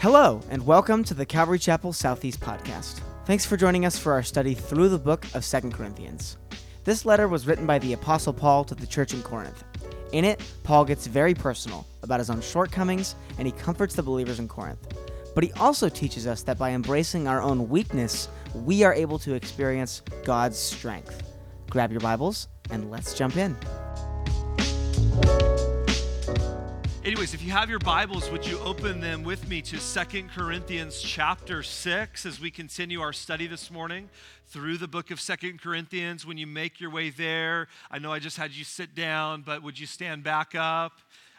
Hello, and welcome to the Calvary Chapel Southeast podcast. Thanks for joining us for our study through the book of Second Corinthians. This letter was written by the Apostle Paul to the church in Corinth. In it, Paul gets very personal about his own shortcomings and he comforts the believers in Corinth. But he also teaches us that by embracing our own weakness, we are able to experience God's strength. Grab your Bibles and let's jump in. Anyways, if you have your Bibles, would you open them with me to Second Corinthians chapter 6 as we continue our study this morning through the book of Second Corinthians. When you make your way there, I know I just had you sit down, but would you stand back up?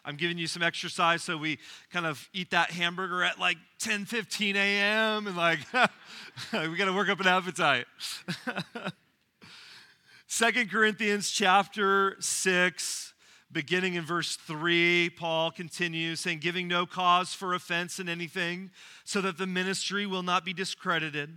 I'm giving you some exercise so we kind of eat that hamburger at like 10 15 a.m. and like we got to work up an appetite. Second Corinthians chapter 6 beginning in verse 3, Paul continues saying, giving no cause for offense in anything, so that the ministry will not be discredited,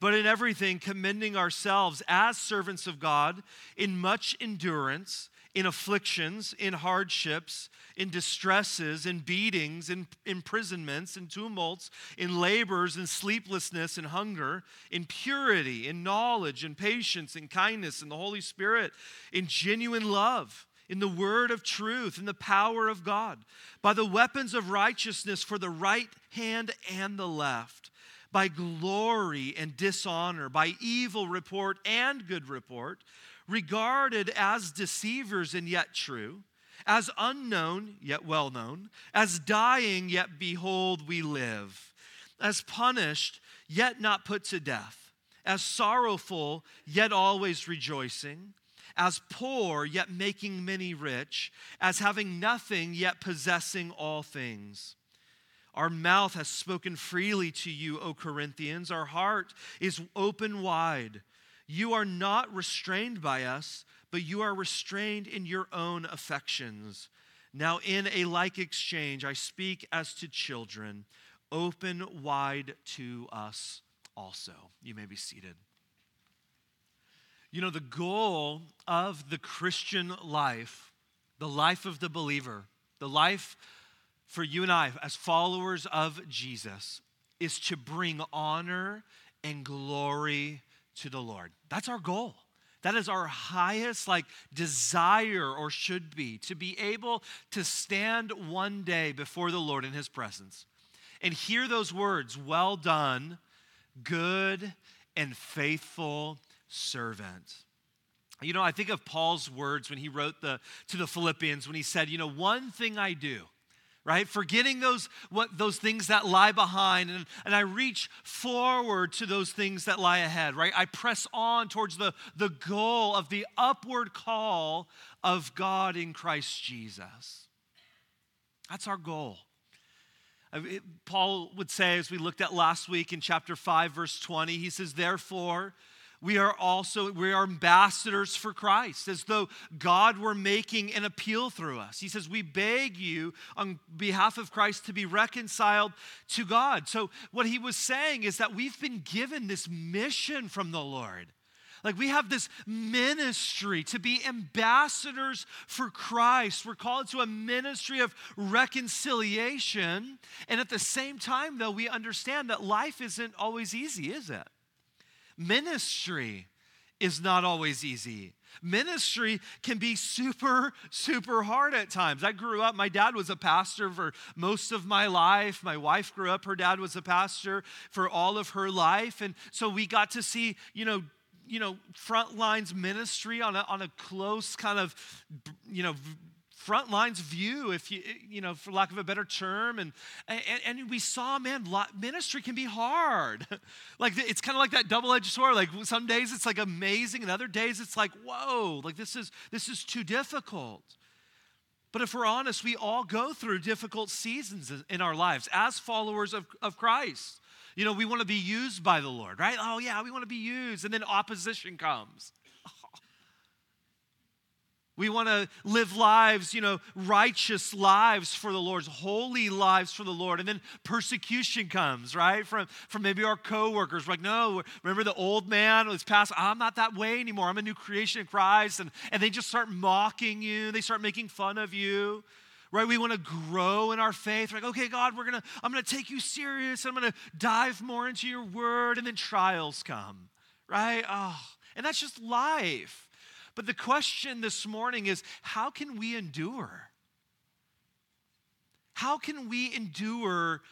but in everything commending ourselves as servants of God in much endurance, in afflictions, in hardships, in distresses, in beatings, in imprisonments, in tumults, in labors, in sleeplessness, in hunger, in purity, in knowledge, in patience, in kindness, in the Holy Spirit, in genuine love in the word of truth, in the power of God, by the weapons of righteousness for the right hand and the left, by glory and dishonor, by evil report and good report, regarded as deceivers and yet true, as unknown yet well known, as dying yet behold we live, as punished yet not put to death, as sorrowful yet always rejoicing as poor, yet making many rich, as having nothing, yet possessing all things. Our mouth has spoken freely to you, O Corinthians. Our heart is open wide. You are not restrained by us, but you are restrained in your own affections. Now, in a like exchange, I speak as to children. Open wide to us also. You may be seated. You know, the goal of the Christian life, the life of the believer, the life for you and I as followers of Jesus, is to bring honor and glory to the Lord. That's our goal. That is our highest like desire or should be to be able to stand one day before the Lord in his presence and hear those words, well done, good and faithful servant. You know, I think of Paul's words when he wrote the, to the Philippians when he said, You know, one thing I do, right? Forgetting those, what, those things that lie behind, and, and I reach forward to those things that lie ahead, right? I press on towards the, the goal of the upward call of God in Christ Jesus. That's our goal. Uh, Paul would say, as we looked at last week in chapter 5, verse 20, he says, Therefore, we are also we are ambassadors for Christ as though God were making an appeal through us. He says we beg you on behalf of Christ to be reconciled to God. So what he was saying is that we've been given this mission from the Lord. Like we have this ministry to be ambassadors for Christ. We're called to a ministry of reconciliation. And at the same time, though, we understand that life isn't always easy, is it? Ministry is not always easy. Ministry can be super, super hard at times. I grew up, my dad was a pastor for most of my life. My wife grew up, her dad was a pastor for all of her life. And so we got to see, you know, you know, front lines ministry on a, on a close kind of, you know, front lines view, if you, you know, for lack of a better term. And, and, and we saw, man, ministry can be hard. like it's kind of like that double-edged sword. Like some days it's like amazing, and other days it's like, whoa, like this is this is too difficult. But if we're honest, we all go through difficult seasons in our lives as followers of, of Christ. You know, we want to be used by the Lord, right? Oh, yeah, we want to be used. And then opposition comes. We want to live lives, you know, righteous lives for the Lord's holy lives for the Lord. And then persecution comes, right? From, from maybe our coworkers. We're like, no, remember the old man was past, I'm not that way anymore. I'm a new creation in Christ. And, and they just start mocking you. They start making fun of you right? We want to grow in our faith. We're like, okay, God, we're gonna, I'm gonna take you serious. I'm gonna dive more into your word, and then trials come, right? Oh, and that's just life. But the question this morning is how can we endure? How can we endure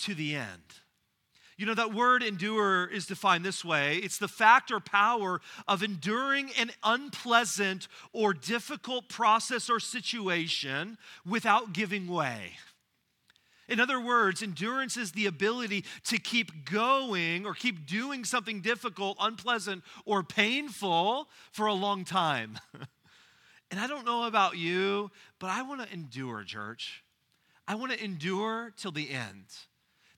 to the end? You know, that word endure is defined this way it's the fact or power of enduring an unpleasant or difficult process or situation without giving way. In other words, endurance is the ability to keep going or keep doing something difficult, unpleasant, or painful for a long time. and I don't know about you, but I want to endure, church. I want to endure till the end.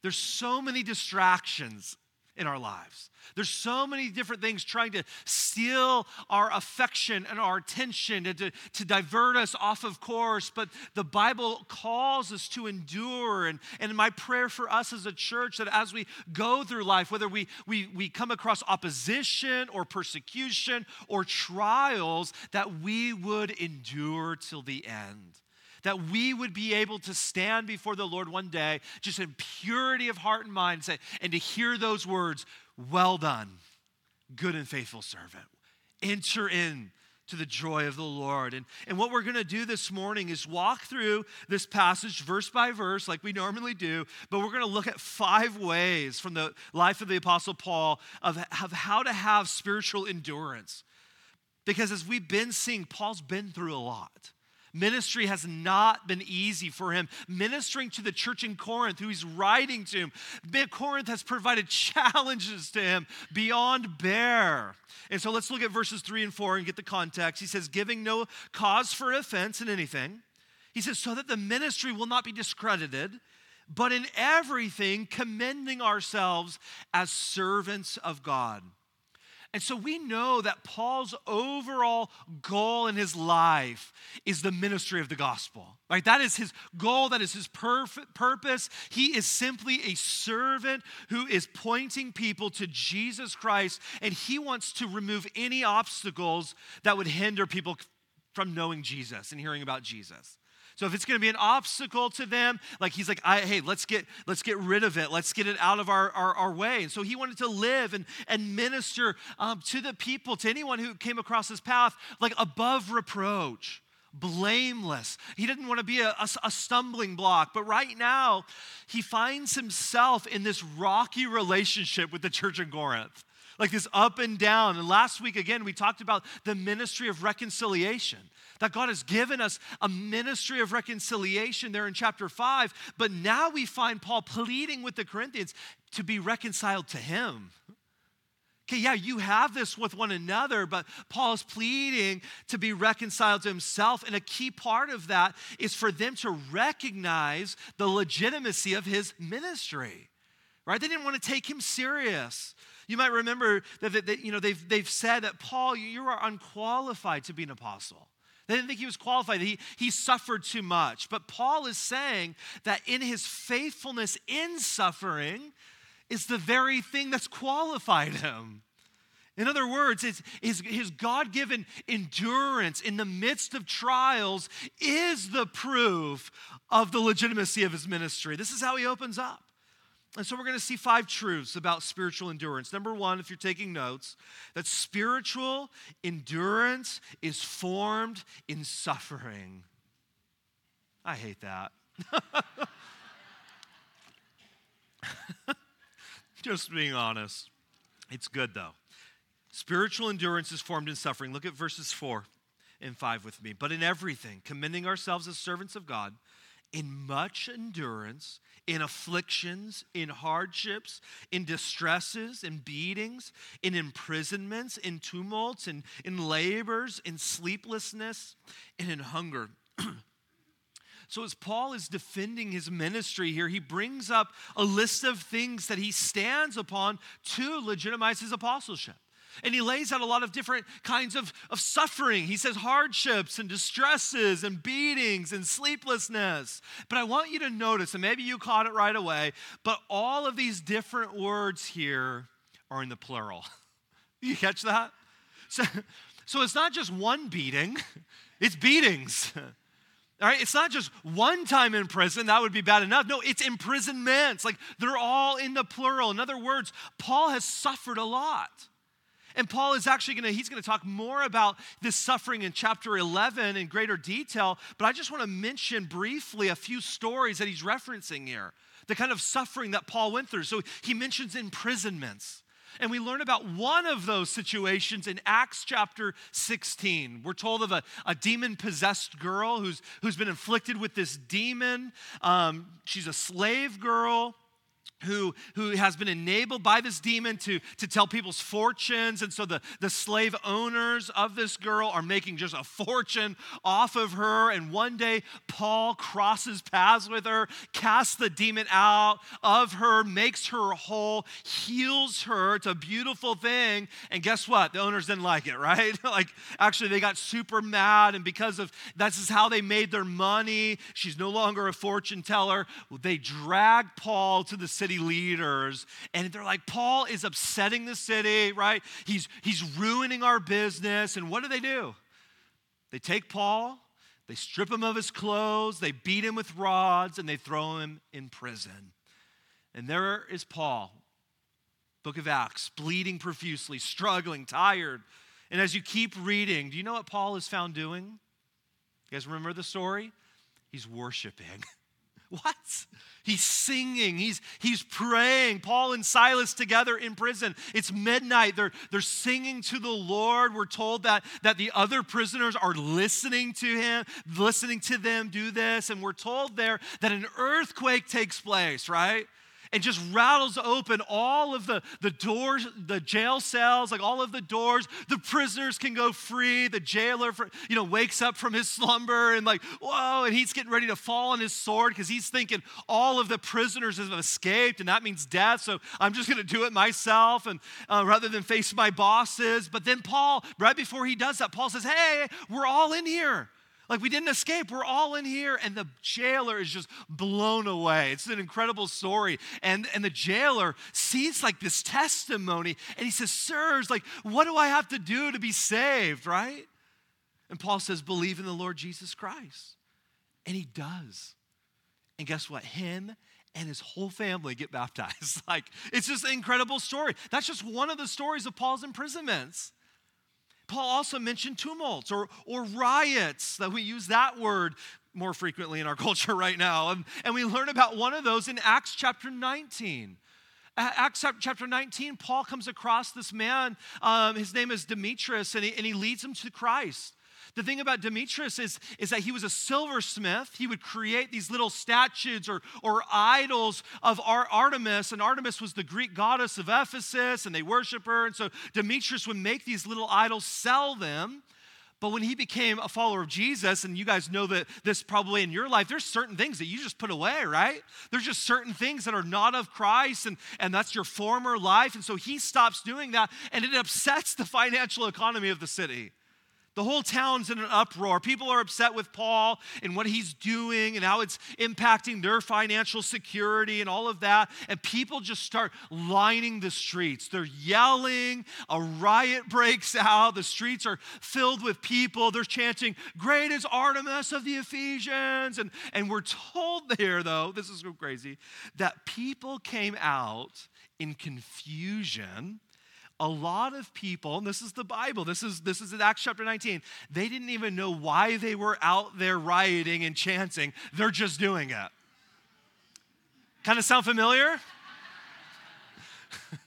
There's so many distractions in our lives. There's so many different things trying to steal our affection and our attention and to, to divert us off of course. But the Bible calls us to endure. And, and my prayer for us as a church that as we go through life, whether we, we, we come across opposition or persecution or trials, that we would endure till the end that we would be able to stand before the Lord one day, just in purity of heart and mind, say, and to hear those words, well done, good and faithful servant. Enter in to the joy of the Lord. And, and what we're going to do this morning is walk through this passage verse by verse, like we normally do, but we're going to look at five ways from the life of the Apostle Paul of, of how to have spiritual endurance. Because as we've been seeing, Paul's been through a lot. Ministry has not been easy for him. Ministering to the church in Corinth, who he's writing to, Corinth has provided challenges to him beyond bear. And so let's look at verses three and four and get the context. He says, giving no cause for offense in anything. He says, so that the ministry will not be discredited, but in everything commending ourselves as servants of God. And so we know that Paul's overall goal in his life is the ministry of the gospel. Right? That is his goal, that is his purpose. He is simply a servant who is pointing people to Jesus Christ, and he wants to remove any obstacles that would hinder people from knowing Jesus and hearing about Jesus. So if it's going to be an obstacle to them, like he's like, hey, let's get let's get rid of it. Let's get it out of our, our, our way. And so he wanted to live and, and minister um, to the people, to anyone who came across his path, like above reproach blameless. He didn't want to be a, a, a, stumbling block. But right now, he finds himself in this rocky relationship with the church in Corinth, like this up and down. And last week, again, we talked about the ministry of reconciliation that God has given us a ministry of reconciliation there in chapter 5. But now we find Paul pleading with the Corinthians to be reconciled to him. Okay, yeah, you have this with one another, but Paul is pleading to be reconciled to himself. And a key part of that is for them to recognize the legitimacy of his ministry, right? They didn't want to take him serious. You might remember that, that, that you know, they've, they've said that, Paul, you are unqualified to be an apostle. They didn't think he was qualified. He, he suffered too much. But Paul is saying that in his faithfulness in suffering is the very thing that's qualified him. In other words, his, his, his God given endurance in the midst of trials is the proof of the legitimacy of his ministry. This is how he opens up. And so we're going to see five truths about spiritual endurance. Number one, if you're taking notes, that spiritual endurance is formed in suffering. I hate that. Just being honest. It's good though. Spiritual endurance is formed in suffering. Look at verses four and five with me. But in everything, commending ourselves as servants of God, in much endurance, in afflictions, in hardships, in distresses, in beatings, in imprisonments, in tumults, in, in labors, in sleeplessness, and in hunger. So, as Paul is defending his ministry here, he brings up a list of things that he stands upon to legitimize his apostleship. And he lays out a lot of different kinds of, of suffering. He says hardships and distresses and beatings and sleeplessness. But I want you to notice, and maybe you caught it right away, but all of these different words here are in the plural. you catch that? So, so it's not just one beating, it's beatings. All right, it's not just one time in prison, that would be bad enough. No, it's imprisonments. Like they're all in the plural. In other words, Paul has suffered a lot. And Paul is actually going to, he's going to talk more about this suffering in chapter 11 in greater detail. But I just want to mention briefly a few stories that he's referencing here, the kind of suffering that Paul went through. So he mentions imprisonments. And we learn about one of those situations in Acts chapter 16. We're told of a, a demon possessed girl who's, who's been inflicted with this demon. Um, she's a slave girl who, who has been enabled by this demon to, to tell people's fortunes. And so the, the slave owners of this girl are making just a fortune off of her. And one day, Paul crosses paths with her, casts the demon out of her, makes her whole, heals her. It's a beautiful thing. And guess what? The owners didn't like it, right? like, actually, they got super mad. And because of this is how they made their money, she's no longer a fortune teller. They dragged Paul to the city city leaders, and they're like, Paul is upsetting the city, right? He's, he's ruining our business. And what do they do? They take Paul, they strip him of his clothes, they beat him with rods, and they throw him in prison. And there is Paul, book of Acts, bleeding profusely, struggling, tired. And as you keep reading, do you know what Paul is found doing? You guys remember the story? He's worshiping. What? He's singing, he's, he's praying. Paul and Silas together in prison. It's midnight. They're, they're singing to the Lord. We're told that, that the other prisoners are listening to him, listening to them do this. And we're told there that an earthquake takes place, right? And just rattles open all of the, the doors, the jail cells, like all of the doors. The prisoners can go free. The jailer, for, you know, wakes up from his slumber and like, whoa, and he's getting ready to fall on his sword because he's thinking all of the prisoners have escaped and that means death. So I'm just going to do it myself and uh, rather than face my bosses. But then Paul, right before he does that, Paul says, hey, we're all in here. Like we didn't escape. We're all in here. And the jailer is just blown away. It's an incredible story. And, and the jailer sees like this testimony and he says, Sirs, like, what do I have to do to be saved, right? And Paul says, Believe in the Lord Jesus Christ. And he does. And guess what? Him and his whole family get baptized. like, it's just an incredible story. That's just one of the stories of Paul's imprisonments. Paul also mentioned tumults or, or riots, that we use that word more frequently in our culture right now. And, and we learn about one of those in Acts chapter 19. Acts chapter 19, Paul comes across this man. Um, his name is Demetrius, and he, and he leads him to Christ. The thing about Demetrius is, is that he was a silversmith. He would create these little statues or, or idols of Artemis, and Artemis was the Greek goddess of Ephesus, and they worship her. And so Demetrius would make these little idols, sell them. But when he became a follower of Jesus, and you guys know that this probably in your life, there's certain things that you just put away, right? There's just certain things that are not of Christ, and, and that's your former life. And so he stops doing that, and it upsets the financial economy of the city. The whole town's in an uproar. People are upset with Paul and what he's doing and how it's impacting their financial security and all of that. And people just start lining the streets. They're yelling. A riot breaks out. The streets are filled with people. They're chanting, Great is Artemis of the Ephesians. And, and we're told there, though, this is so crazy, that people came out in confusion a lot of people, and this is the Bible, this is, this is Acts chapter 19, they didn't even know why they were out there rioting and chanting. They're just doing it. kind of sound familiar?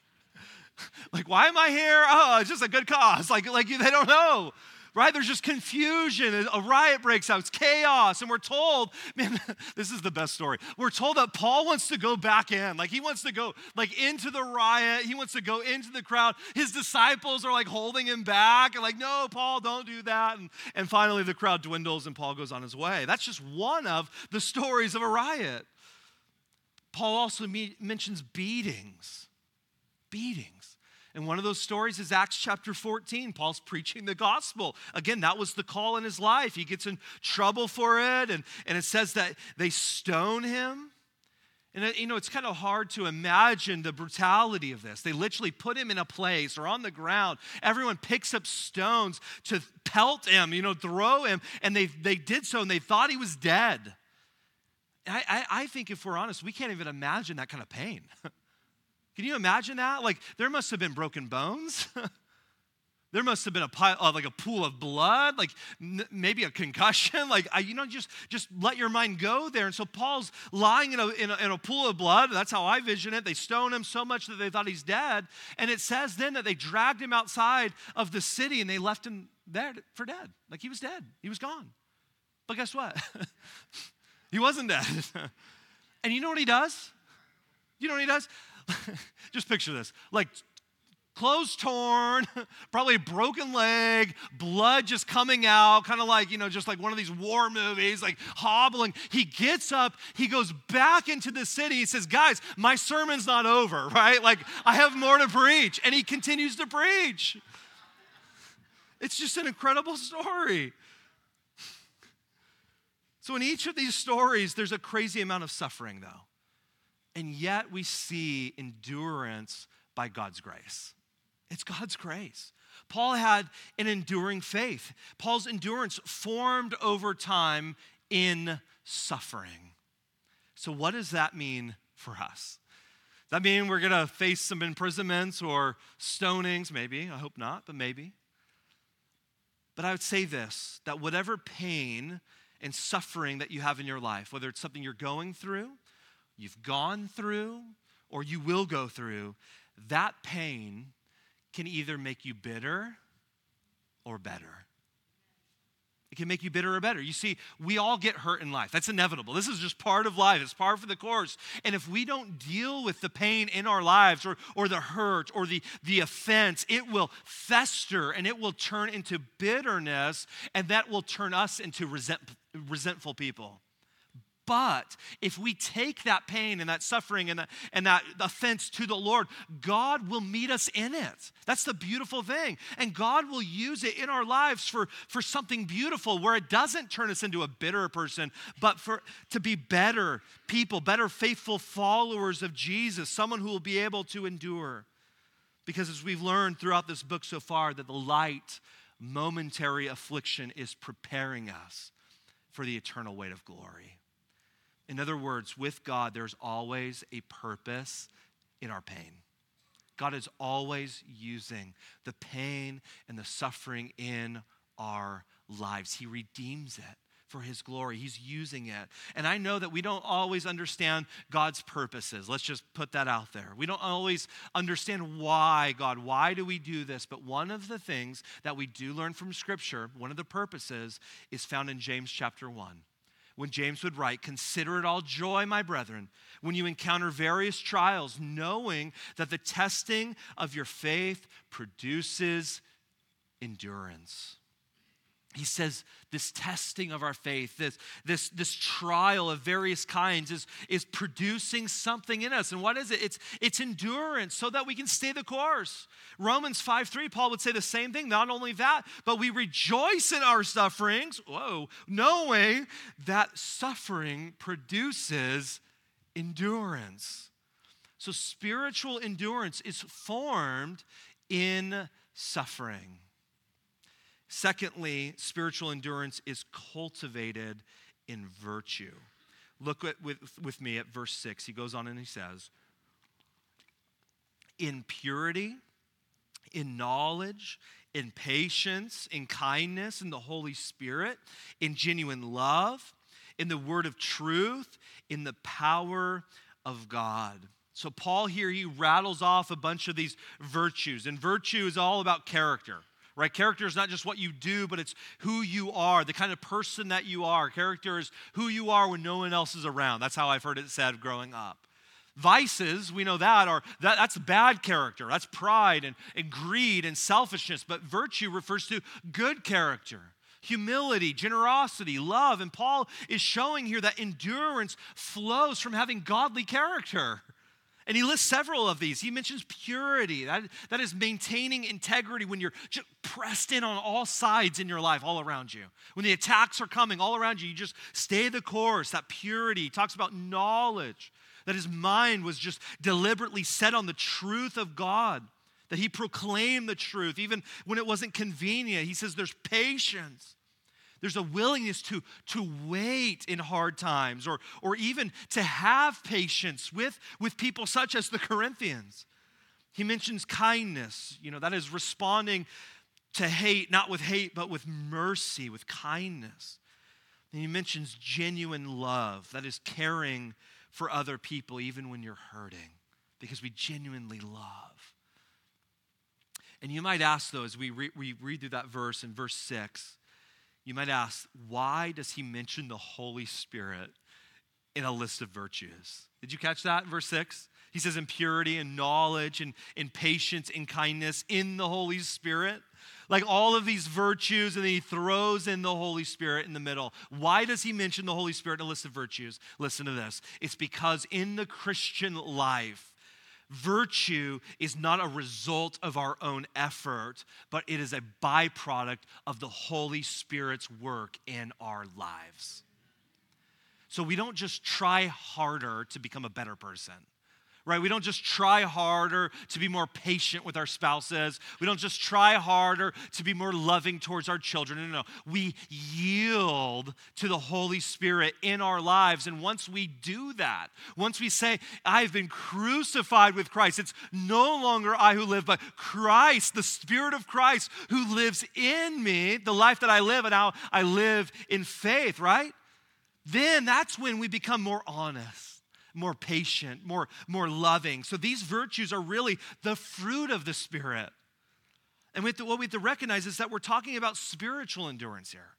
like, why am I here? Oh, it's just a good cause. Like, like they don't know right? There's just confusion. A riot breaks out. It's chaos. And we're told, man, this is the best story. We're told that Paul wants to go back in. Like he wants to go like into the riot. He wants to go into the crowd. His disciples are like holding him back and like, no, Paul, don't do that. And, and finally the crowd dwindles and Paul goes on his way. That's just one of the stories of a riot. Paul also me- mentions beatings. Beatings. And one of those stories is Acts chapter 14. Paul's preaching the gospel. Again, that was the call in his life. He gets in trouble for it, and, and it says that they stone him. And uh, you know, it's kind of hard to imagine the brutality of this. They literally put him in a place or on the ground. Everyone picks up stones to pelt him, you know, throw him, and they, they did so and they thought he was dead. I, I, I think if we're honest, we can't even imagine that kind of pain. Can you imagine that? Like, there must have been broken bones. There must have been a pile, uh, like a pool of blood, like n- maybe a concussion. Like I, you know, just just let your mind go there. And so Paul's lying in a, in a, in a pool of blood. That's how I vision it. They stone him so much that they thought he's dead. And it says then that they dragged him outside of the city and they left him there for dead. Like he was dead. He was gone. But guess what? he wasn't dead. and you know what he does? You know what he does? just picture this. Like clothes torn, probably a broken leg, blood just coming out, kind of like, you know, just like one of these war movies, like hobbling. He gets up, he goes back into the city. He says, Guys, my sermon's not over, right? Like, I have more to preach. And he continues to preach. It's just an incredible story. So, in each of these stories, there's a crazy amount of suffering, though. And yet, we see endurance by God's grace. It's God's grace. Paul had an enduring faith. Paul's endurance formed over time in suffering. So, what does that mean for us? Does that mean we're going to face some imprisonments or stonings? Maybe. I hope not, but maybe. But I would say this that whatever pain and suffering that you have in your life, whether it's something you're going through, you've gone through, or you will go through, that pain can either make you bitter or better. It can make you bitter or better. You see, we all get hurt in life. That's inevitable. This is just part of life, it's part of the course. And if we don't deal with the pain in our lives or, or the hurt or the, the offense, it will fester and it will turn into bitterness, and that will turn us into resent, resentful people. But if we take that pain and that suffering and that, and that offense to the Lord, God will meet us in it. That's the beautiful thing. And God will use it in our lives for, for something beautiful where it doesn't turn us into a bitter person, but for to be better people, better faithful followers of Jesus, someone who will be able to endure. Because as we've learned throughout this book so far, that the light, momentary affliction is preparing us for the eternal weight of glory. In other words, with God, there's always a purpose in our pain. God is always using the pain and the suffering in our lives. He redeems it for His glory. He's using it. And I know that we don't always understand God's purposes. Let's just put that out there. We don't always understand why, God, why do we do this? But one of the things that we do learn from Scripture, one of the purposes, is found in James chapter 1 when James would write, Consider it all joy, my brethren, when you encounter various trials, knowing that the testing of your faith produces endurance. He says this testing of our faith, this, this, this trial of various kinds is, is producing something in us. And what is it? It's, it's endurance so that we can stay the course. Romans 5 3, Paul would say the same thing. Not only that, but we rejoice in our sufferings, whoa, knowing that suffering produces endurance. So spiritual endurance is formed in suffering. Secondly, spiritual endurance is cultivated in virtue. Look with, with me at verse 6. He goes on and he says, In purity, in knowledge, in patience, in kindness, in the Holy Spirit, in genuine love, in the word of truth, in the power of God. So, Paul here, he rattles off a bunch of these virtues, and virtue is all about character right? Character is not just what you do, but it's who you are, the kind of person that you are. Character is who you are when no one else is around. That's how I've heard it said growing up. Vices, we know that, are that, that's bad character. That's pride and, and greed and selfishness. But virtue refers to good character humility, generosity, love. And Paul is showing here that endurance flows from having godly character. And he lists several of these. He mentions purity. That, that is maintaining integrity when you're just pressed in on all sides in your life, all around you. When the attacks are coming all around you, you just stay the course. That purity. He talks about knowledge. that his mind was just deliberately set on the truth of God, that he proclaimed the truth even when it wasn't convenient. He says there's patience. There's a willingness to, to wait in hard times or, or even to have patience with, with people such as the Corinthians. He mentions kindness, you know, that is responding to hate, not with hate, but with mercy, with kindness. And he mentions genuine love, that is caring for other people even when you're hurting, because we genuinely love. And you might ask, though, as we, re- we read through that verse in verse 6, you might ask, why does he mention the Holy Spirit in a list of virtues? Did you catch that in verse 6? He says, in purity and knowledge and in patience and kindness in the Holy Spirit. Like all of these virtues, and then he throws in the Holy Spirit in the middle. Why does he mention the Holy Spirit in a list of virtues? Listen to this. It's because in the Christian life, Virtue is not a result of our own effort, but it is a byproduct of the Holy Spirit's work in our lives. So we don't just try harder to become a better person right? We don't just try harder to be more patient with our spouses. We don't just try harder to be more loving towards our children. No, no, no. We yield to the Holy Spirit in our lives. And once we do that, once we say, I've been crucified with Christ, it's no longer I who live, but Christ, the Spirit of Christ who lives in me, the life that I live, and now I live in faith, right? Then that's when we become more honest more patient, more, more loving. So these virtues are really the fruit of the Spirit. And we to, what we have to recognize is that we're talking about spiritual endurance here,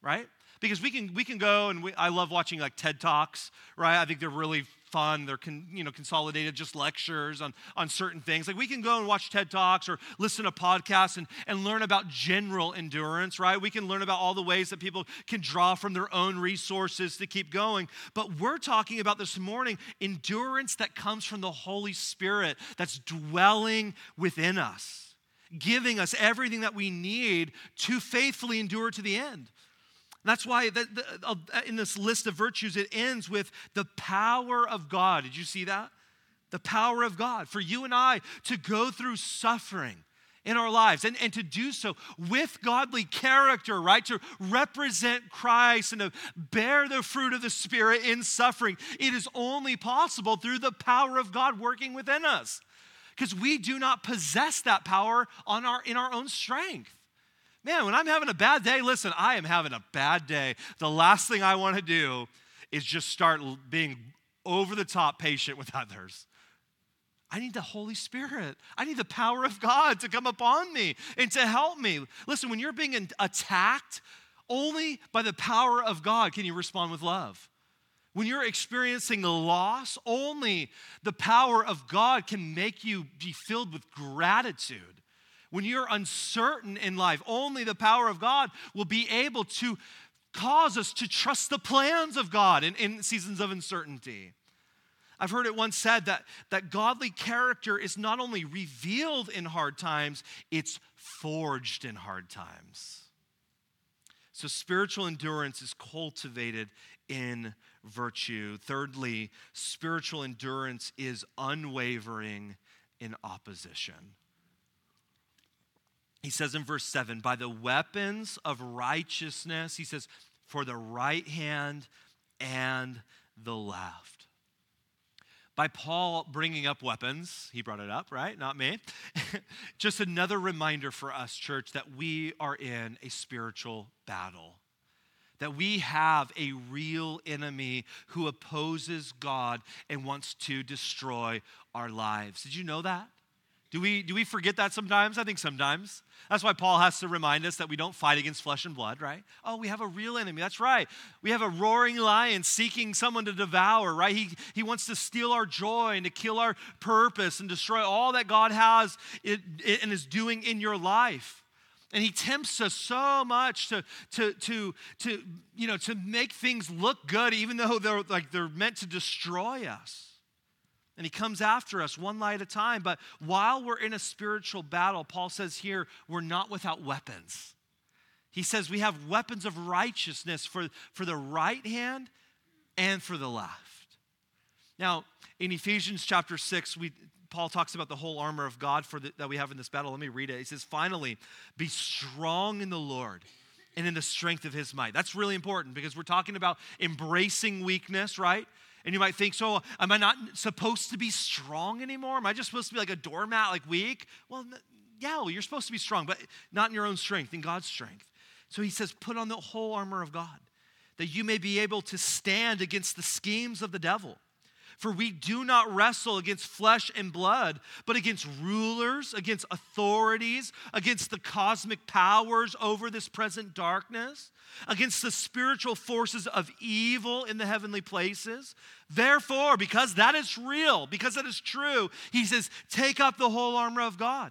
right? Because we can we can go and we, I love watching like TED talks, right? I think they're really fun. They're con, you know consolidated just lectures on, on certain things. Like we can go and watch TED Talks or listen to podcasts and, and learn about general endurance, right? We can learn about all the ways that people can draw from their own resources to keep going. But we're talking about this morning endurance that comes from the Holy Spirit that's dwelling within us, giving us everything that we need to faithfully endure to the end. That's why the, the, uh, in this list of virtues, it ends with the power of God. Did you see that? The power of God for you and I to go through suffering in our lives and, and to do so with godly character, right? To represent Christ and to bear the fruit of the Spirit in suffering. It is only possible through the power of God working within us because we do not possess that power on our, in our own strength. Man, when I'm having a bad day, listen, I am having a bad day. The last thing I want to do is just start being over the top patient with others. I need the Holy Spirit. I need the power of God to come upon me and to help me. Listen, when you're being attacked, only by the power of God can you respond with love. When you're experiencing loss, only the power of God can make you be filled with gratitude. When you're uncertain in life, only the power of God will be able to cause us to trust the plans of God in, in seasons of uncertainty. I've heard it once said that, that godly character is not only revealed in hard times, it's forged in hard times. So spiritual endurance is cultivated in virtue. Thirdly, spiritual endurance is unwavering in opposition. He says in verse 7 by the weapons of righteousness, he says, for the right hand and the left. By Paul bringing up weapons, he brought it up, right? Not me. Just another reminder for us, church, that we are in a spiritual battle that we have a real enemy who opposes God and wants to destroy our lives. Did you know that? Do we, do we forget that sometimes? I think sometimes. That's why Paul has to remind us that we don't fight against flesh and blood, right? Oh, we have a real enemy. That's right. We have a roaring lion seeking someone to devour, right? He, he wants to steal our joy and to kill our purpose and destroy all that God has it, it, and is doing in your life. And he tempts us so much to, to, to, to, you know, to make things look good, even though they're like they're meant to destroy us and he comes after us one lie at a time. But while we're in a spiritual battle, Paul says here, we're not without weapons. He says we have weapons of righteousness for, for the right hand and for the left. Now, in Ephesians chapter 6, we, Paul talks about the whole armor of God for the, that we have in this battle. Let me read it. He says, Finally, be strong in the Lord and in the strength of his might. That's really important because we're talking about embracing weakness, right? And you might think, so am I not supposed to be strong anymore? Am I just supposed to be like a doormat, like weak? Well, yeah, well, you're supposed to be strong, but not in your own strength, in God's strength. So he says, put on the whole armor of God that you may be able to stand against the schemes of the devil. For we do not wrestle against flesh and blood, but against rulers, against authorities, against the cosmic powers over this present darkness, against the spiritual forces of evil in the heavenly places. Therefore, because that is real, because that is true, he says, take up the whole armor of God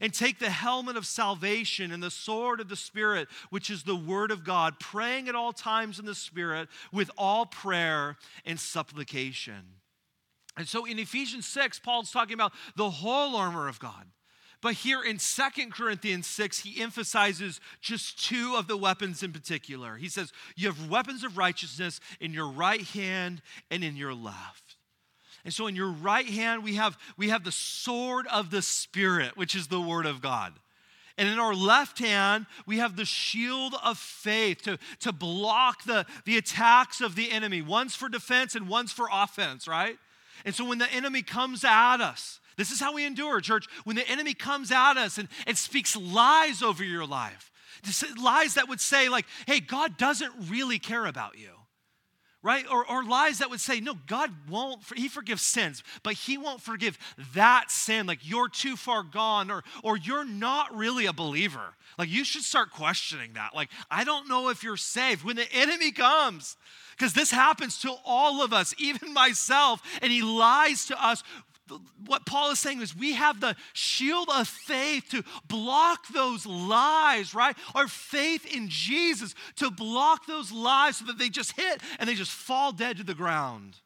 and take the helmet of salvation and the sword of the Spirit, which is the Word of God, praying at all times in the Spirit with all prayer and supplication. And so in Ephesians 6, Paul's talking about the whole armor of God. But here in Second Corinthians 6, he emphasizes just two of the weapons in particular. He says, You have weapons of righteousness in your right hand and in your left. And so in your right hand, we have, we have the sword of the Spirit, which is the Word of God. And in our left hand, we have the shield of faith to, to block the, the attacks of the enemy. One's for defense and one's for offense, right? And so when the enemy comes at us, this is how we endure, church. When the enemy comes at us and, and speaks lies over your life, lies that would say, like, hey, God doesn't really care about you right? Or, or lies that would say, no, God won't, He forgives sins, but He won't forgive that sin. Like you're too far gone, or, or you're not really a believer. Like you should start questioning that. Like, I don't know if you're saved. When the enemy comes, because this happens to all of us, even myself, and he lies to us what Paul is saying is we have the shield of faith to block those lies, right? Our faith in Jesus to block those lies so that they just hit and they just fall dead to the ground.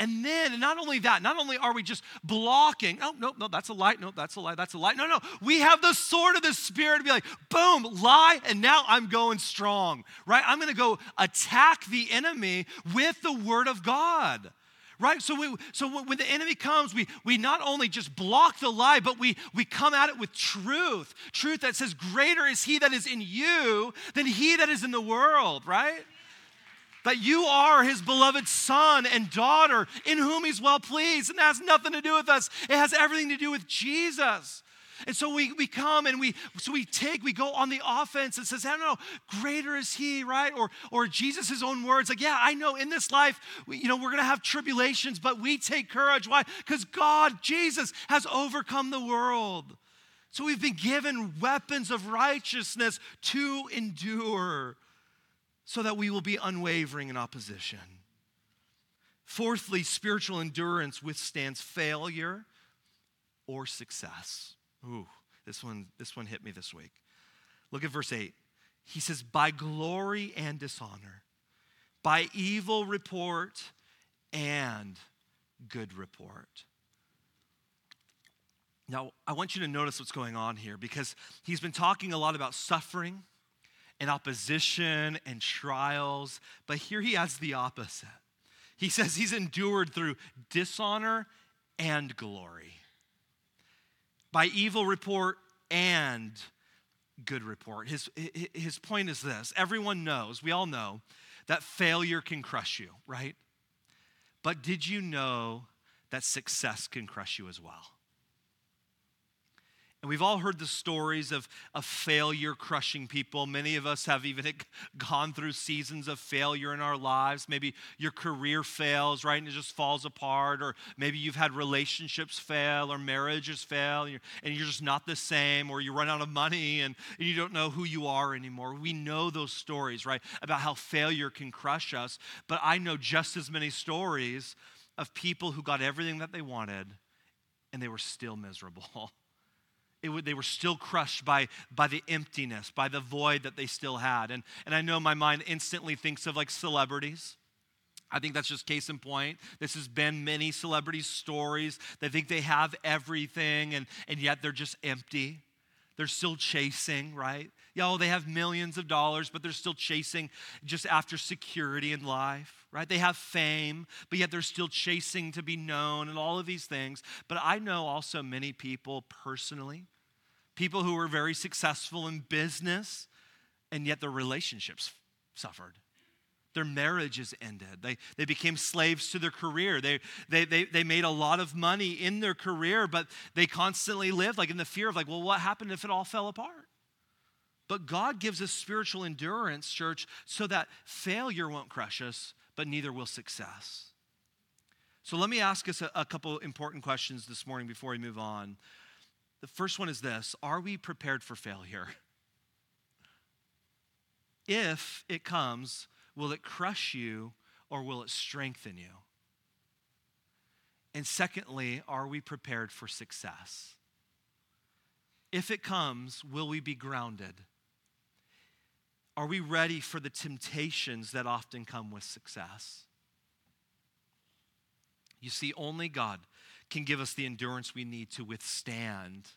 And then, and not only that, not only are we just blocking, oh, no, no, that's a light, no, that's a light, that's a light. No, no, we have the sword of the Spirit to be like, boom, lie, and now I'm going strong, right? I'm gonna go attack the enemy with the word of God right? So we, so when the enemy comes we, we not only just block the lie but we, we come at it with truth. Truth that says greater is he that is in you than he that is in the world right? That you are his beloved son and daughter in whom he's well pleased and that has nothing to do with us. It has everything to do with jesus and so we, we come and we so we take, we go on the offense and says, I don't know, greater is he, right? Or or Jesus' own words, like, yeah, I know in this life, we, you know, we're gonna have tribulations, but we take courage. Why? Because God, Jesus, has overcome the world. So we've been given weapons of righteousness to endure so that we will be unwavering in opposition. Fourthly, spiritual endurance withstands failure or success. Ooh, this one, this one hit me this week. Look at verse 8. He says, By glory and dishonor, by evil report and good report. Now, I want you to notice what's going on here because he's been talking a lot about suffering and opposition and trials, but here he has the opposite. He says he's endured through dishonor and glory by evil report and good report. His, his point is this everyone knows, we all know, that failure can crush you, right? But did you know that success can crush you as well? And we've all heard the stories of, of failure crushing people. Many of us have even gone through seasons of failure in our lives. Maybe your career fails, right, and it just falls apart. Or maybe you've had relationships fail or marriages fail, and you're, and you're just not the same. Or you run out of money and, and you don't know who you are anymore. We know those stories, right, about how failure can crush us. But I know just as many stories of people who got everything that they wanted and they were still miserable. Would, they were still crushed by, by the emptiness, by the void that they still had. And, and I know my mind instantly thinks of like celebrities. I think that's just case in point. This has been many celebrities' stories. They think they have everything, and, and yet they're just empty. They're still chasing, right? Yeah, oh, they have millions of dollars, but they're still chasing just after security in life, right? They have fame, but yet they're still chasing to be known and all of these things. But I know also many people personally, people who were very successful in business, and yet their relationships suffered their marriages ended. They, they became slaves to their career. They, they, they, they made a lot of money in their career, but they constantly lived like in the fear of like, well, what happened if it all fell apart? But God gives us spiritual endurance, church, so that failure won't crush us, but neither will success. So let me ask us a, a couple important questions this morning before we move on. The first one is this Are we prepared for failure? If it comes, Will it crush you or will it strengthen you? And secondly, are we prepared for success? If it comes, will we be grounded? Are we ready for the temptations that often come with success? You see, only God can give us the endurance we need to withstand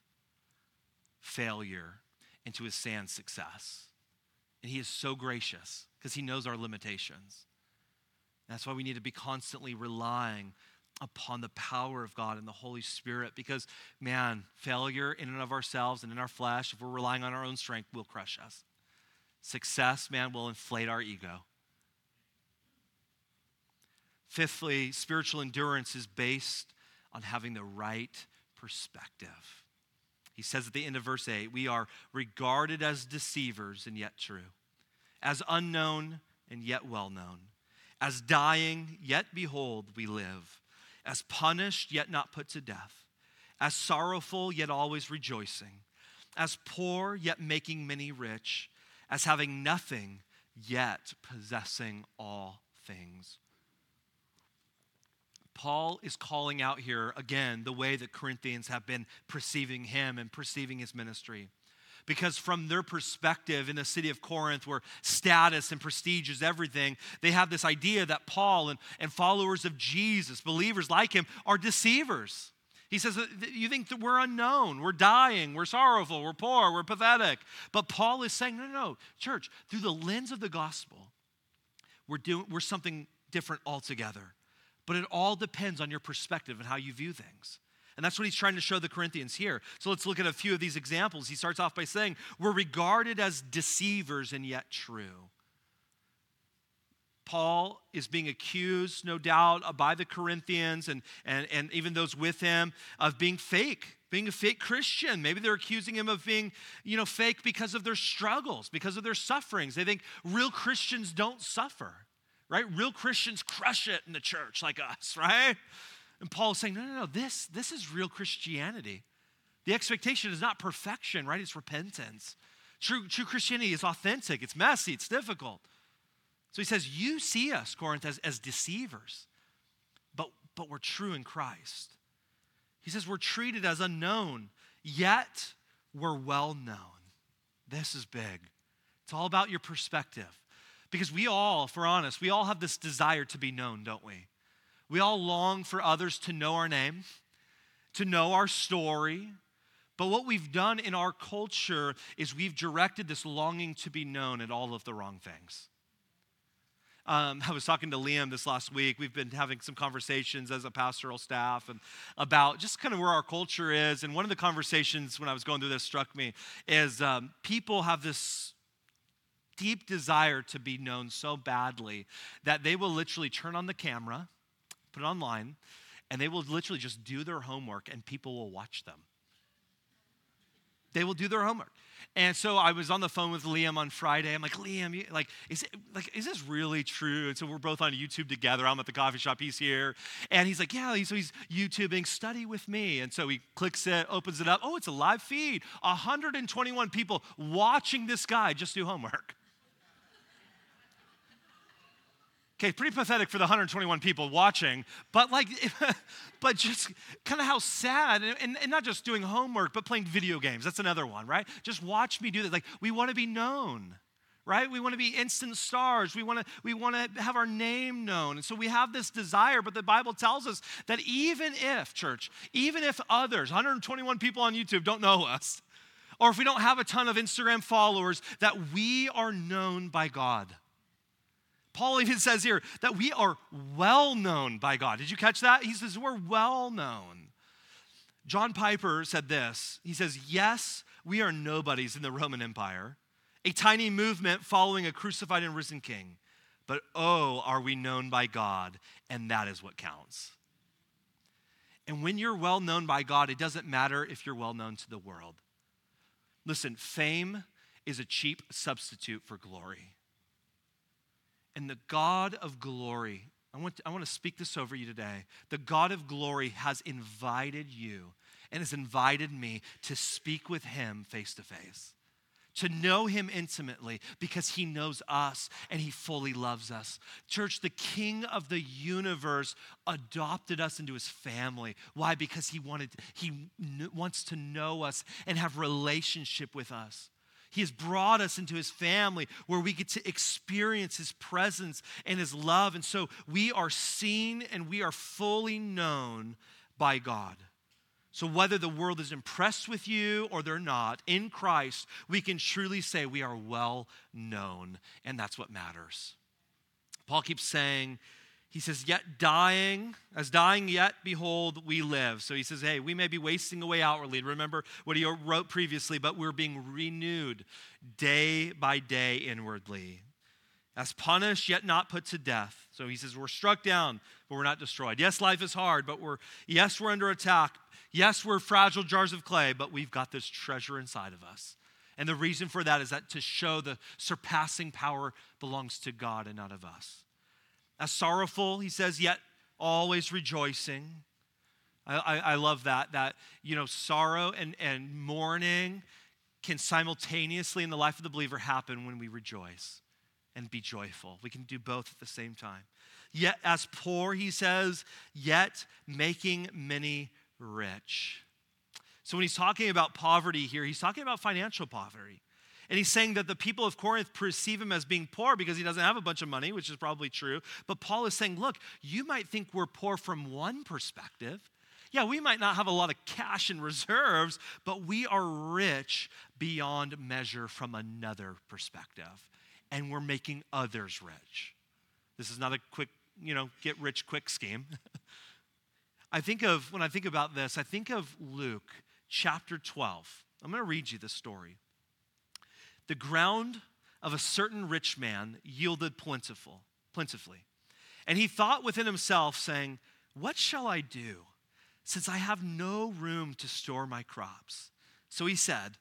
failure and to withstand success. And He is so gracious because He knows our limitations. That's why we need to be constantly relying upon the power of God and the Holy Spirit because, man, failure in and of ourselves and in our flesh, if we're relying on our own strength, will crush us. Success, man, will inflate our ego. Fifthly, spiritual endurance is based on having the right perspective. He says at the end of verse 8, we are regarded as deceivers and yet true, as unknown and yet well known, as dying, yet behold, we live, as punished, yet not put to death, as sorrowful, yet always rejoicing, as poor, yet making many rich, as having nothing, yet possessing all things. Paul is calling out here again the way that Corinthians have been perceiving him and perceiving his ministry. Because from their perspective in the city of Corinth, where status and prestige is everything, they have this idea that Paul and, and followers of Jesus, believers like him, are deceivers. He says, You think that we're unknown, we're dying, we're sorrowful, we're poor, we're pathetic. But Paul is saying, No, no, no, church, through the lens of the gospel, we're, doing, we're something different altogether. But it all depends on your perspective and how you view things. And that's what he's trying to show the Corinthians here. So let's look at a few of these examples. He starts off by saying, We're regarded as deceivers and yet true. Paul is being accused, no doubt, by the Corinthians and, and, and even those with him of being fake, being a fake Christian. Maybe they're accusing him of being, you know, fake because of their struggles, because of their sufferings. They think real Christians don't suffer right? Real Christians crush it in the church like us, right? And Paul's saying, no, no, no, this, this is real Christianity. The expectation is not perfection, right? It's repentance. True, true Christianity is authentic, it's messy, it's difficult. So he says, You see us, Corinth, as, as deceivers, but, but we're true in Christ. He says, We're treated as unknown, yet we're well known. This is big. It's all about your perspective. Because we all, if we're honest, we all have this desire to be known, don't we? We all long for others to know our name, to know our story. But what we've done in our culture is we've directed this longing to be known at all of the wrong things. Um, I was talking to Liam this last week. We've been having some conversations as a pastoral staff and about just kind of where our culture is. And one of the conversations when I was going through this struck me is um, people have this deep desire to be known so badly that they will literally turn on the camera, put it online, and they will literally just do their homework and people will watch them. They will do their homework. And so I was on the phone with Liam on Friday. I'm like, Liam, you, like, is it, like, is this really true? And so we're both on YouTube together. I'm at the coffee shop. He's here, and he's like, yeah. So he's YouTubing, study with me. And so he clicks it, opens it up. Oh, it's a live feed. 121 people watching this guy just do homework. Okay, pretty pathetic for the 121 people watching, but like, but just kind of how sad, and, and, not just doing homework, but playing video games. That's another one, right? Just watch me do this. Like, we want to be known, right? We want to be instant stars. We want to we want to have our name known, and so we have this desire. But the Bible tells us that even if church, even if others, 121 people on YouTube, don't know us, or if we don't have a ton of Instagram followers, that we are known by God. Paul even says here that we are well known by God. Did you catch that? He says we're well known. John Piper said this He says, Yes, we are nobodies in the Roman Empire, a tiny movement following a crucified and risen king. But oh, are we known by God, and that is what counts. And when you're well known by God, it doesn't matter if you're well known to the world. Listen, fame is a cheap substitute for glory. And the God of glory, I want, to, I want to speak this over you today. The God of glory has invited you and has invited me to speak with him face to face, to know him intimately because he knows us and he fully loves us. Church, the king of the universe adopted us into his family. Why? Because he wanted he wants to know us and have relationship with us. He has brought us into his family where we get to experience his presence and his love. And so we are seen and we are fully known by God. So, whether the world is impressed with you or they're not, in Christ, we can truly say we are well known, and that's what matters. Paul keeps saying he says, Yet dying, as dying, yet behold, we live. So he says, Hey, we may be wasting away outwardly. Remember what he wrote previously, but we're being renewed day by day inwardly. As punished, yet not put to death. So he says, We're struck down, but we're not destroyed. Yes, life is hard, but we're, yes, we're under attack. Yes, we're fragile jars of clay, but we've got this treasure inside of us. And the reason for that is that to show the surpassing power belongs to God and not of us. As sorrowful, he says, yet always rejoicing. I, I, I love that, that, you know, sorrow and, and mourning can simultaneously in the life of the believer happen when we rejoice and be joyful. We can do both at the same time. Yet, as poor, he says, yet making many rich. So, when he's talking about poverty here, he's talking about financial poverty. And he's saying that the people of Corinth perceive him as being poor because he doesn't have a bunch of money, which is probably true. But Paul is saying, look, you might think we're poor from one perspective. Yeah, we might not have a lot of cash and reserves, but we are rich beyond measure from another perspective. And we're making others rich. This is not a quick, you know, get rich quick scheme. I think of, when I think about this, I think of Luke chapter 12. I'm going to read you the story. The ground of a certain rich man yielded plentiful, plentifully. And he thought within himself, saying, What shall I do, since I have no room to store my crops? So he said,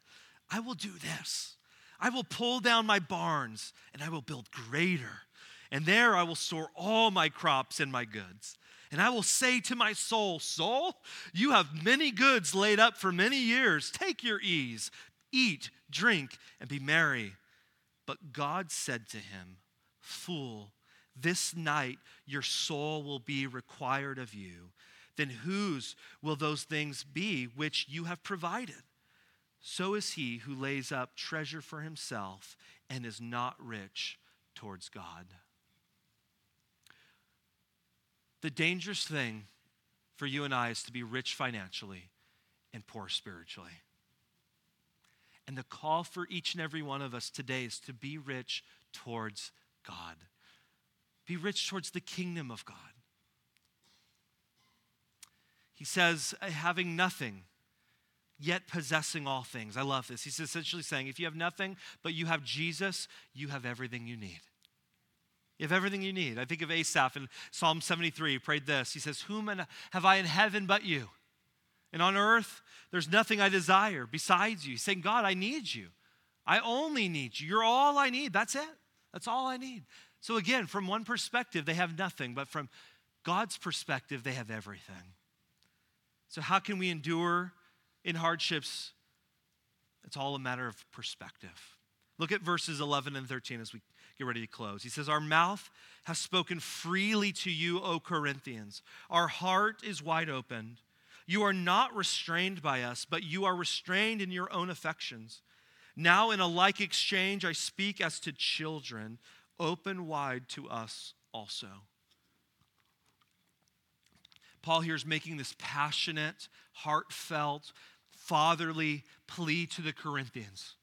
I will do this. I will pull down my barns, and I will build greater. And there I will store all my crops and my goods. And I will say to my soul, Soul, you have many goods laid up for many years. Take your ease, eat, drink, and be merry. But God said to him, Fool, this night your soul will be required of you. Then whose will those things be which you have provided? So is he who lays up treasure for himself and is not rich towards God. The dangerous thing for you and I is to be rich financially and poor spiritually. And the call for each and every one of us today is to be rich towards God. Be rich towards the kingdom of God. He says, having nothing, yet possessing all things. I love this. He's essentially saying, if you have nothing, but you have Jesus, you have everything you need. You have everything you need. I think of Asaph in Psalm 73. He prayed this. He says, Whom have I in heaven but you? And on earth, there's nothing I desire besides you. He's saying, God, I need you. I only need you. You're all I need. That's it. That's all I need. So, again, from one perspective, they have nothing, but from God's perspective, they have everything. So, how can we endure in hardships? It's all a matter of perspective. Look at verses 11 and 13 as we get ready to close. He says, Our mouth has spoken freely to you, O Corinthians. Our heart is wide open. You are not restrained by us, but you are restrained in your own affections. Now, in a like exchange, I speak as to children. Open wide to us also. Paul here is making this passionate, heartfelt, fatherly plea to the Corinthians.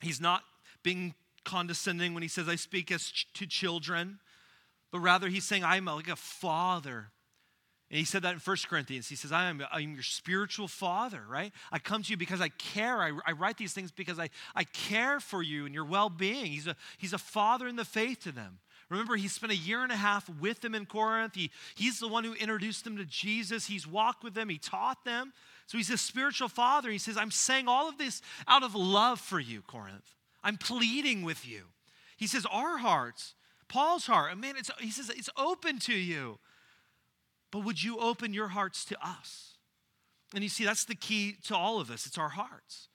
He's not being condescending when he says, I speak as ch- to children, but rather he's saying, I'm like a father. And he said that in 1 Corinthians. He says, I am I'm your spiritual father, right? I come to you because I care. I, I write these things because I, I care for you and your well being. He's a, he's a father in the faith to them. Remember, he spent a year and a half with them in Corinth. He, he's the one who introduced them to Jesus. He's walked with them, he taught them. So he's a spiritual father. He says, I'm saying all of this out of love for you, Corinth. I'm pleading with you. He says, Our hearts, Paul's heart, man, it's, he says, it's open to you. But would you open your hearts to us? And you see, that's the key to all of us it's our hearts.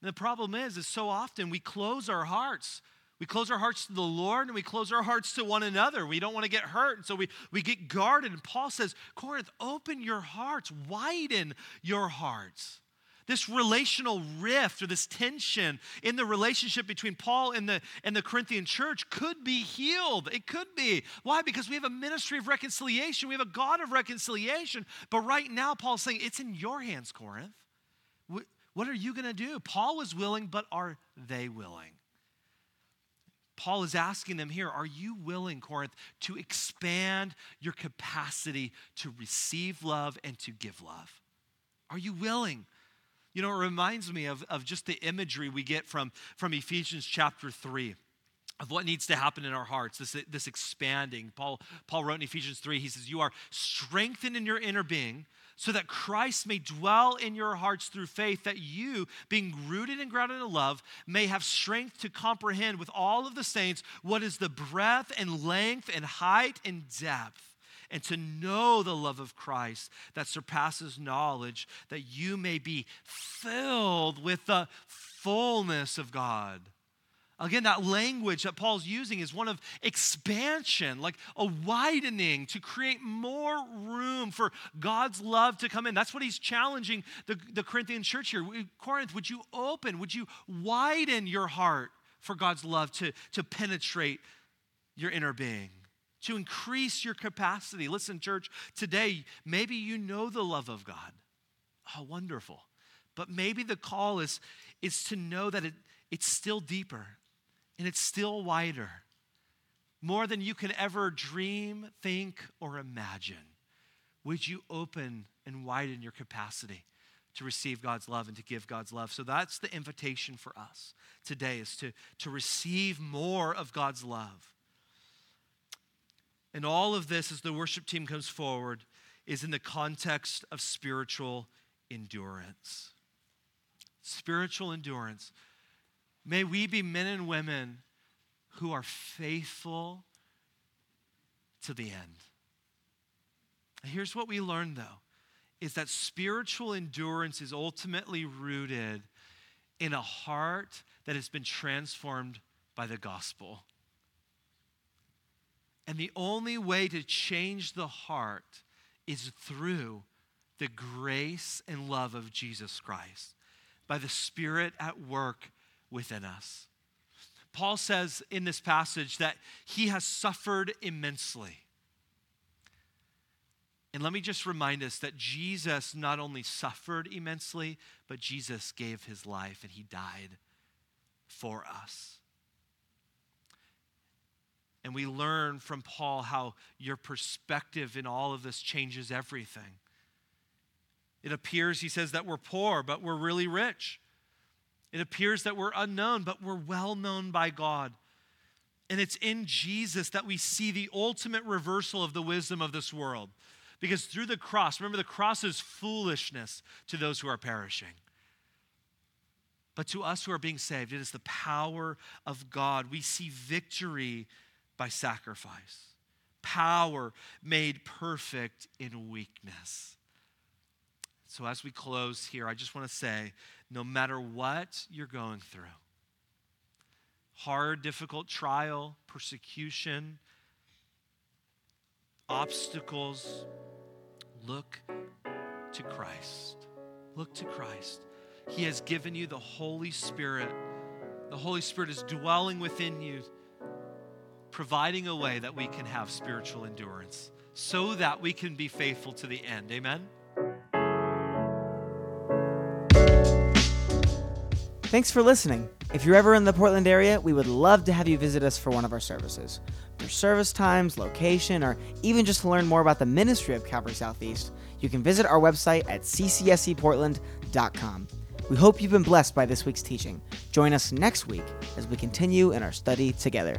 And the problem is, is so often we close our hearts we close our hearts to the Lord and we close our hearts to one another. We don't want to get hurt. And so we, we get guarded. And Paul says, Corinth, open your hearts, widen your hearts. This relational rift or this tension in the relationship between Paul and the, and the Corinthian church could be healed. It could be. Why? Because we have a ministry of reconciliation, we have a God of reconciliation. But right now, Paul's saying, it's in your hands, Corinth. What are you going to do? Paul was willing, but are they willing? Paul is asking them here Are you willing, Corinth, to expand your capacity to receive love and to give love? Are you willing? You know, it reminds me of, of just the imagery we get from, from Ephesians chapter 3 of what needs to happen in our hearts, this, this expanding. Paul, Paul wrote in Ephesians 3, he says, You are strengthened in your inner being so that Christ may dwell in your hearts through faith, that you, being rooted and grounded in love, may have strength to comprehend with all of the saints what is the breadth and length and height and depth, and to know the love of Christ that surpasses knowledge, that you may be filled with the fullness of God. Again, that language that Paul's using is one of expansion, like a widening to create more room for God's love to come in. That's what he's challenging the, the Corinthian church here. Corinth, would you open, would you widen your heart for God's love to, to penetrate your inner being? To increase your capacity. Listen, church, today, maybe you know the love of God. Oh, wonderful. But maybe the call is, is to know that it, it's still deeper and it's still wider, more than you can ever dream, think, or imagine. Would you open and widen your capacity to receive God's love and to give God's love? So that's the invitation for us today is to, to receive more of God's love. And all of this, as the worship team comes forward, is in the context of spiritual endurance. Spiritual endurance. May we be men and women who are faithful to the end. Here's what we learn though is that spiritual endurance is ultimately rooted in a heart that has been transformed by the gospel. And the only way to change the heart is through the grace and love of Jesus Christ, by the Spirit at work within us. Paul says in this passage that he has suffered immensely. And let me just remind us that Jesus not only suffered immensely, but Jesus gave his life and he died for us. And we learn from Paul how your perspective in all of this changes everything. It appears, he says, that we're poor, but we're really rich. It appears that we're unknown, but we're well known by God. And it's in Jesus that we see the ultimate reversal of the wisdom of this world. Because through the cross, remember, the cross is foolishness to those who are perishing. But to us who are being saved, it is the power of God. We see victory by sacrifice, power made perfect in weakness. So, as we close here, I just want to say no matter what you're going through, hard, difficult trial, persecution, obstacles, look to Christ. Look to Christ. He has given you the Holy Spirit. The Holy Spirit is dwelling within you, providing a way that we can have spiritual endurance so that we can be faithful to the end. Amen. Thanks for listening. If you're ever in the Portland area, we would love to have you visit us for one of our services. For service times, location, or even just to learn more about the ministry of Calvary Southeast, you can visit our website at ccseportland.com. We hope you've been blessed by this week's teaching. Join us next week as we continue in our study together.